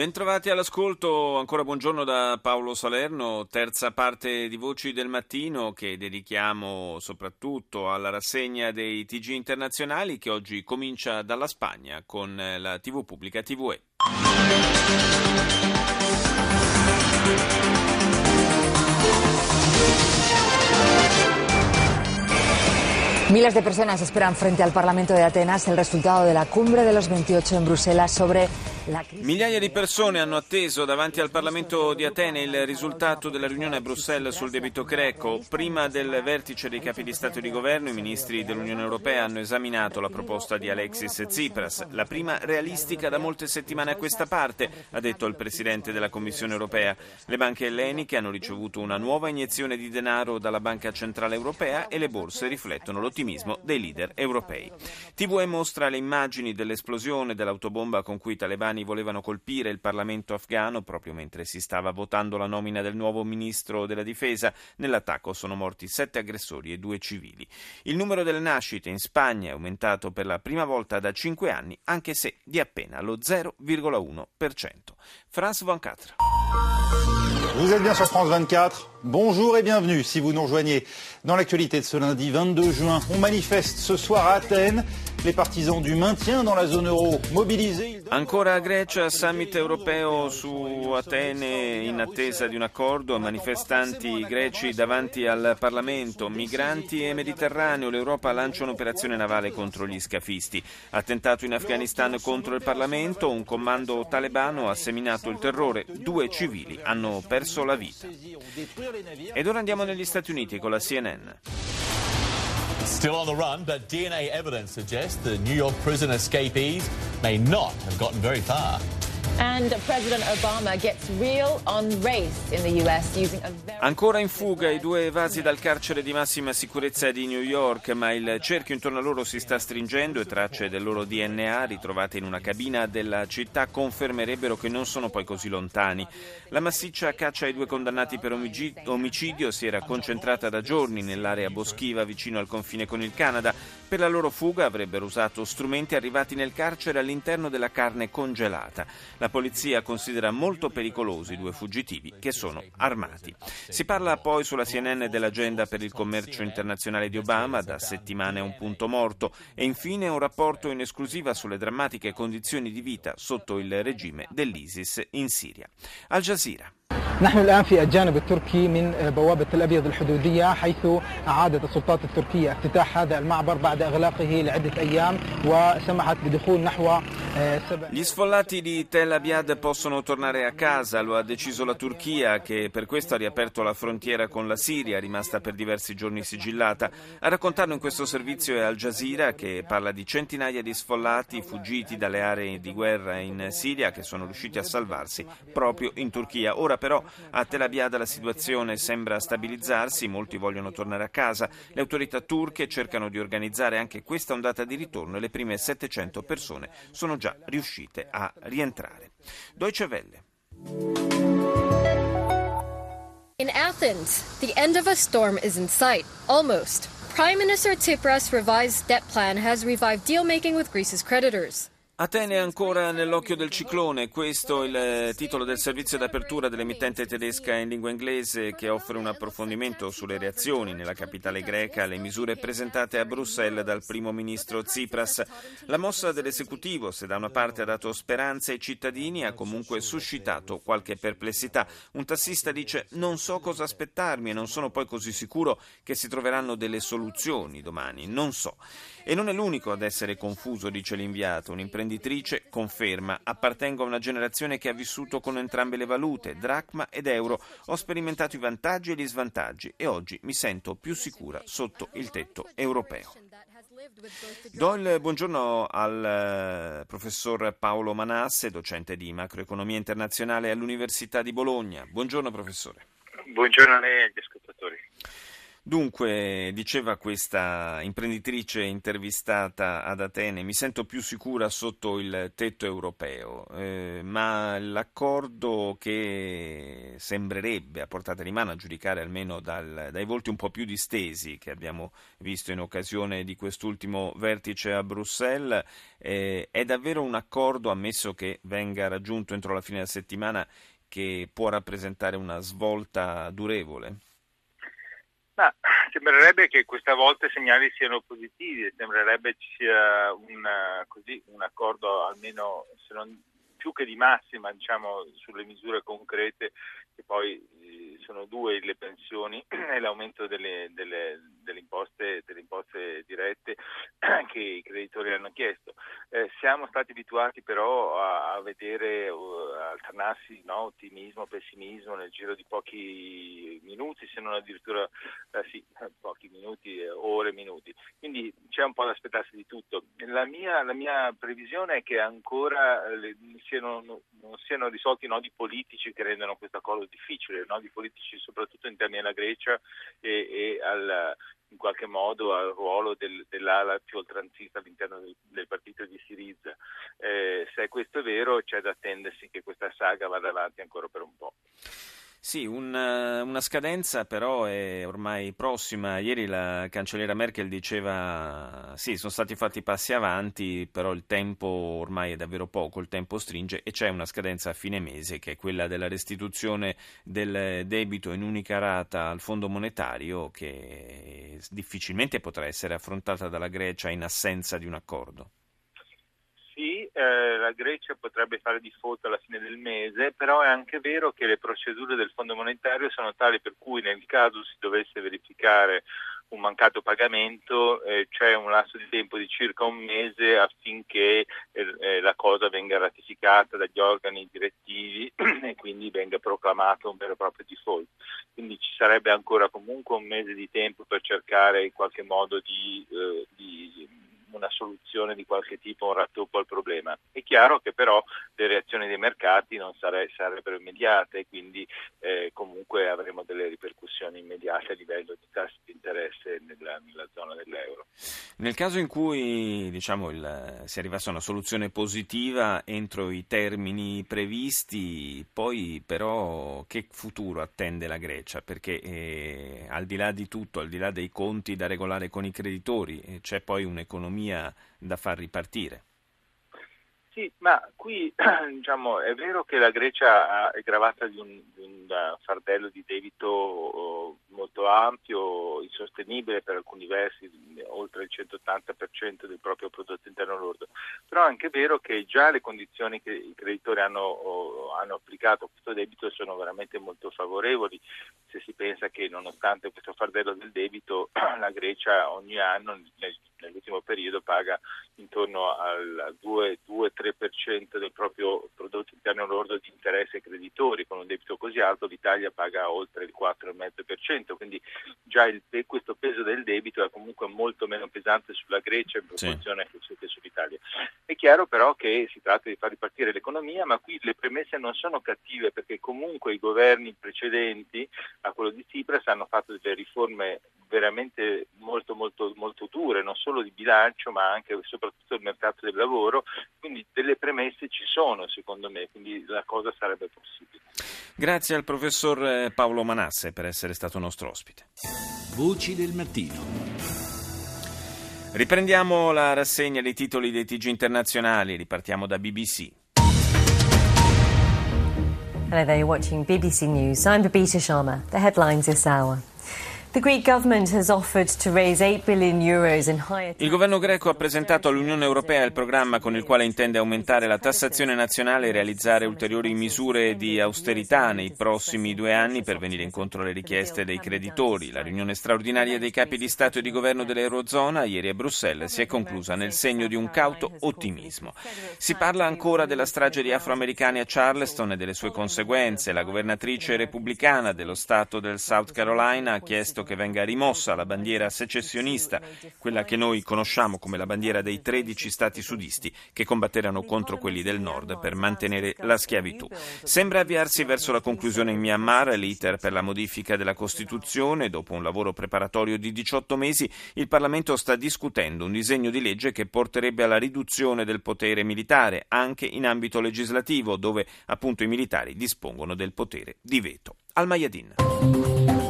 Bentrovati all'ascolto, ancora buongiorno da Paolo Salerno, terza parte di Voci del Mattino che dedichiamo soprattutto alla rassegna dei TG internazionali che oggi comincia dalla Spagna con la TV pubblica TVE. Miles de personas esperan frente al Parlamento de Atenas el resultado de la cumbre de los 28 en Bruselas sobre Migliaia di persone hanno atteso davanti al Parlamento di Atene il risultato della riunione a Bruxelles sul debito greco. Prima del vertice dei capi di Stato e di Governo, i ministri dell'Unione Europea hanno esaminato la proposta di Alexis Tsipras, la prima realistica da molte settimane a questa parte, ha detto il Presidente della Commissione Europea. Le banche elleniche hanno ricevuto una nuova iniezione di denaro dalla Banca Centrale Europea e le borse riflettono l'ottimismo dei leader europei. TVE mostra le immagini dell'esplosione dell'autobomba con cui i talebani volevano colpire il Parlamento afghano proprio mentre si stava votando la nomina del nuovo ministro della difesa. Nell'attacco sono morti sette aggressori e due civili. Il numero delle nascite in Spagna è aumentato per la prima volta da cinque anni, anche se di appena lo 0,1%. France 24. Vous êtes bien sur France 24. Bonjour et bienvenue si vous nous rejoignez dans l'actualité de ce lundi 22 juin. On manifeste ce soir à Athènes. Les partisans du maintien dans la zone euro mobilisés. Ancora a Grecia, summit europeo su Atene in attesa di un accordo, manifestanti greci davanti al Parlamento, migranti e Mediterraneo, l'Europa lancia un'operazione navale contro gli scafisti. Attentato in Afghanistan contro il Parlamento, un comando talebano ha seminato il terrore, due civili hanno perso la vita. Ed ora andiamo negli Stati Uniti con la CNN. Still on the run, but DNA evidence suggests the New York prison escapees may not have gotten very far. Ancora in fuga i due evasi dal carcere di massima sicurezza di New York, ma il cerchio intorno a loro si sta stringendo e tracce del loro DNA ritrovate in una cabina della città confermerebbero che non sono poi così lontani. La massiccia caccia ai due condannati per omicidio si era concentrata da giorni nell'area boschiva vicino al confine con il Canada. Per la loro fuga avrebbero usato strumenti arrivati nel carcere all'interno della carne congelata. La polizia considera molto pericolosi i due fuggitivi che sono armati. Si parla poi sulla CNN dell'agenda per il commercio internazionale di Obama, da settimane un punto morto, e infine un rapporto in esclusiva sulle drammatiche condizioni di vita sotto il regime dell'ISIS in Siria. Al Jazeera. نحن الآن في الجانب التركي من بوابة الأبيض الحدودية حيث أعادت السلطات التركية افتتاح هذا المعبر بعد إغلاقه لعدة أيام وسمحت بدخول نحو Gli sfollati di Tel Abyad possono tornare a casa, lo ha deciso la Turchia che per questo ha riaperto la frontiera con la Siria, rimasta per diversi giorni sigillata. A raccontarlo in questo servizio è Al Jazeera che parla di centinaia di sfollati fuggiti dalle aree di guerra in Siria che sono riusciti a salvarsi proprio in Turchia. Ora però a Tel Abyad la situazione sembra stabilizzarsi, molti vogliono tornare a casa. Le autorità turche cercano di organizzare anche questa ondata di ritorno e le prime 700 persone sono già riuscite a rientrare. Deutsche Welle. In Athens, the end of a storm is in sight, almost. Prime Minister Tsipras' revised debt plan has revived deal making with Greece's creditors. Atene ancora nell'occhio del ciclone, questo è il eh, titolo del servizio d'apertura dell'emittente tedesca in lingua inglese che offre un approfondimento sulle reazioni nella capitale greca alle misure presentate a Bruxelles dal primo ministro Tsipras. La mossa dell'esecutivo, se da una parte ha dato speranze ai cittadini, ha comunque suscitato qualche perplessità. Un tassista dice non so cosa aspettarmi e non sono poi così sicuro che si troveranno delle soluzioni domani, non so. E non è l'unico ad essere confuso, dice l'inviato. Un'imprenditrice conferma: appartengo a una generazione che ha vissuto con entrambe le valute, dracma ed euro. Ho sperimentato i vantaggi e gli svantaggi e oggi mi sento più sicura sotto il tetto europeo. Do il buongiorno al eh, professor Paolo Manasse, docente di macroeconomia internazionale all'Università di Bologna. Buongiorno professore. Buongiorno a lei e agli ascoltatori. Dunque, diceva questa imprenditrice intervistata ad Atene, mi sento più sicura sotto il tetto europeo, eh, ma l'accordo che sembrerebbe a portata di mano, a giudicare almeno dal, dai volti un po' più distesi che abbiamo visto in occasione di quest'ultimo vertice a Bruxelles, eh, è davvero un accordo, ammesso che venga raggiunto entro la fine della settimana, che può rappresentare una svolta durevole? Ma sembrerebbe che questa volta i segnali siano positivi, sembrerebbe ci sia una, così, un accordo almeno non più che di massima diciamo, sulle misure concrete che poi eh, sono due le pensioni e l'aumento delle, delle, delle, imposte, delle imposte, dirette che i creditori hanno chiesto. Eh, siamo stati abituati però a, a vedere uh, alternarsi no, ottimismo, pessimismo nel giro di pochi minuti, se non addirittura eh, sì, pochi minuti, eh, ore, minuti. Quindi c'è un po' da aspettarsi di tutto. La mia, la mia previsione è che ancora le, siano, non siano risolti i nodi politici che rendono questa cosa difficile, nodi politici soprattutto interni alla Grecia e, e al, in qualche modo al ruolo del, dell'ala più oltranzista all'interno del, del partito di Siriza. Eh, se questo è vero c'è da attendersi che questa saga vada avanti ancora per un po'. Sì, un, una scadenza però è ormai prossima. Ieri la cancelliera Merkel diceva sì, sono stati fatti passi avanti, però il tempo ormai è davvero poco, il tempo stringe e c'è una scadenza a fine mese che è quella della restituzione del debito in unica rata al Fondo monetario che difficilmente potrà essere affrontata dalla Grecia in assenza di un accordo eh, la Grecia potrebbe fare default alla fine del mese, però è anche vero che le procedure del Fondo monetario sono tali per cui nel caso si dovesse verificare un mancato pagamento eh, c'è un lasso di tempo di circa un mese affinché eh, eh la cosa venga ratificata dagli organi direttivi e quindi venga proclamato un vero e proprio default. Quindi ci sarebbe ancora comunque un mese di tempo per cercare in qualche modo di, eh, di una soluzione di qualche tipo, un rattoppo al problema. È chiaro che però le reazioni dei mercati non sare- sarebbero immediate, quindi eh, comunque avremo delle ripercussioni immediate a livello di tassi di interesse nella, nella zona dell'euro. Nel caso in cui diciamo, il, si arrivasse a una soluzione positiva entro i termini previsti, poi però che futuro attende la Grecia? Perché eh, al di là di tutto, al di là dei conti da regolare con i creditori, eh, c'è poi un'economia da far ripartire. Sì, ma qui diciamo, è vero che la Grecia è gravata di un, di un fardello di debito oh, molto ampio, insostenibile per alcuni versi, oltre il 180% del proprio prodotto interno lordo, però è anche vero che già le condizioni che i creditori hanno, oh, hanno applicato a questo debito sono veramente molto favorevoli, se si pensa che nonostante questo fardello del debito la Grecia ogni anno nel nell'ultimo periodo paga intorno al 2-3% del proprio prodotto interno lordo di interesse ai creditori, con un debito così alto l'Italia paga oltre il 4,5%, quindi già il, questo peso del debito è comunque molto meno pesante sulla Grecia in proporzione sì. che sull'Italia. È chiaro però che si tratta di far ripartire l'economia, ma qui le premesse non sono cattive perché comunque i governi precedenti a quello di Tsipras hanno fatto delle riforme veramente molto molto molto dure, non solo di bilancio ma anche e soprattutto del mercato del lavoro, quindi delle premesse ci sono secondo me, quindi la cosa sarebbe possibile. Grazie al professor eh, Paolo Manasse per essere stato nostro ospite. Voci del mattino. Riprendiamo la rassegna dei titoli dei TG internazionali, ripartiamo da BBC. Hello there, you're watching BBC News. I'm Babita Sharma. The headlines this hour. Il governo greco ha presentato all'Unione Europea il programma con il quale intende aumentare la tassazione nazionale e realizzare ulteriori misure di austerità nei prossimi due anni per venire incontro alle richieste dei creditori. La riunione straordinaria dei capi di Stato e di governo dell'Eurozona ieri a Bruxelles si è conclusa nel segno di un cauto ottimismo. Si parla ancora della strage di afroamericani a Charleston e delle sue conseguenze. La governatrice repubblicana dello Stato del South Carolina ha chiesto chiesto che venga rimossa la bandiera secessionista, quella che noi conosciamo come la bandiera dei 13 stati sudisti che combatteranno contro quelli del nord per mantenere la schiavitù. Sembra avviarsi verso la conclusione in Myanmar l'iter per la modifica della Costituzione. Dopo un lavoro preparatorio di 18 mesi, il Parlamento sta discutendo un disegno di legge che porterebbe alla riduzione del potere militare, anche in ambito legislativo, dove appunto i militari dispongono del potere di veto. Al Mayadin.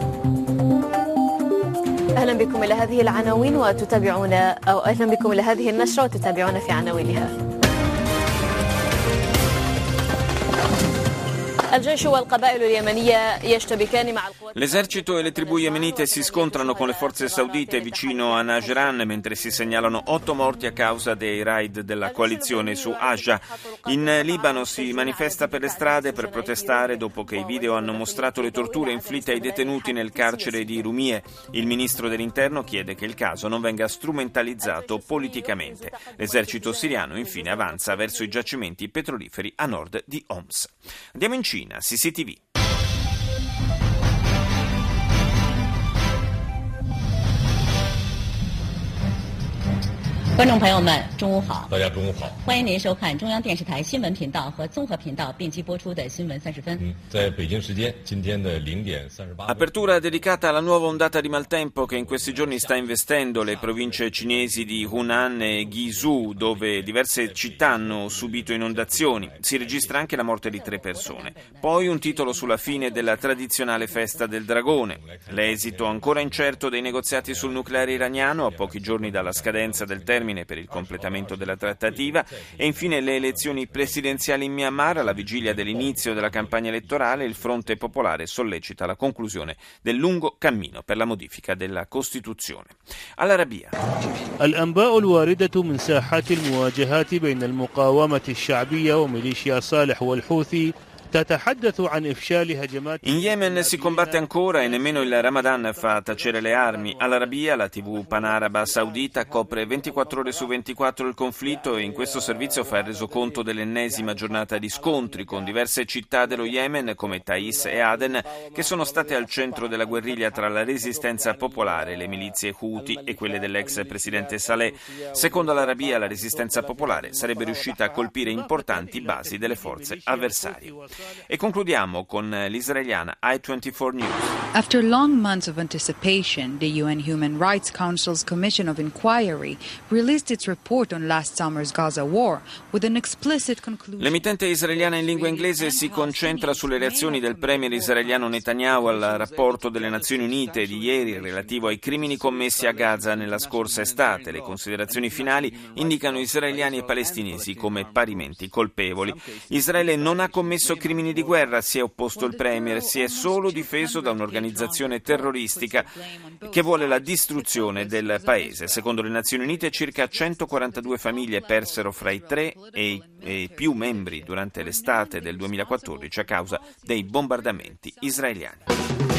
أهلا بكم إلى هذه العناوين وتتابعون أو أهلا بكم إلى هذه النشرة وتتابعون في عناوينها. L'esercito e le tribù yemenite si scontrano con le forze saudite vicino a Najran mentre si segnalano otto morti a causa dei raid della coalizione su Aja. In Libano si manifesta per le strade per protestare dopo che i video hanno mostrato le torture inflitte ai detenuti nel carcere di Rumie. Il ministro dell'interno chiede che il caso non venga strumentalizzato politicamente. L'esercito siriano infine avanza verso i giacimenti petroliferi a nord di Homs. Andiamo in Cina. CCTV. 观众朋友们，中午好！大家中午好！欢迎您收看中央电视台新闻频道和综合频道并机播出的新闻三十分。嗯，在北京时间今天的零点三十八。Apertura dedicata alla nuova ondata di maltempo che in questi giorni sta investendo le province cinesi di Hunan e Guizhou, dove diverse città hanno subito inondazioni. Si registra anche la morte di tre persone. Poi un titolo sulla fine della tradizionale festa del dragone. L'esito ancora incerto dei negoziati sul nucleare iraniano a pochi giorni dalla scadenza del termine termine per il completamento della trattativa e infine le elezioni presidenziali in Myanmar alla vigilia dell'inizio della campagna elettorale il Fronte Popolare sollecita la conclusione del lungo cammino per la modifica della Costituzione. All'Arabia. الأنباء الواردة من ساحات المواجهات بين المقاومة الشعبية وميليشيا صالح والحوثي in Yemen si combatte ancora e nemmeno il Ramadan fa tacere le armi. All'Arabia la TV panaraba saudita copre 24 ore su 24 il conflitto e in questo servizio fa il resoconto dell'ennesima giornata di scontri con diverse città dello Yemen come Thais e Aden che sono state al centro della guerriglia tra la resistenza popolare, le milizie Houthi e quelle dell'ex presidente Saleh. Secondo l'Arabia la resistenza popolare sarebbe riuscita a colpire importanti basi delle forze avversarie. E concludiamo con l'israeliana I-24 News. After long months of anticipation, the UN Human Rights Council's Commission of Inquiry released its report on last summer's Gaza war with an explicit conclusion. L'emittente israeliana in lingua inglese si concentra sulle reazioni del premier israeliano Netanyahu al rapporto delle Nazioni Unite di ieri relativo ai crimini commessi a Gaza nella scorsa estate. Le considerazioni finali indicano israeliani e palestinesi come parimenti colpevoli. Israele non ha commesso crimini crimini di guerra, si è opposto il Premier, si è solo difeso da un'organizzazione terroristica che vuole la distruzione del paese. Secondo le Nazioni Unite circa 142 famiglie persero fra i 3 e i più membri durante l'estate del 2014 a causa dei bombardamenti israeliani.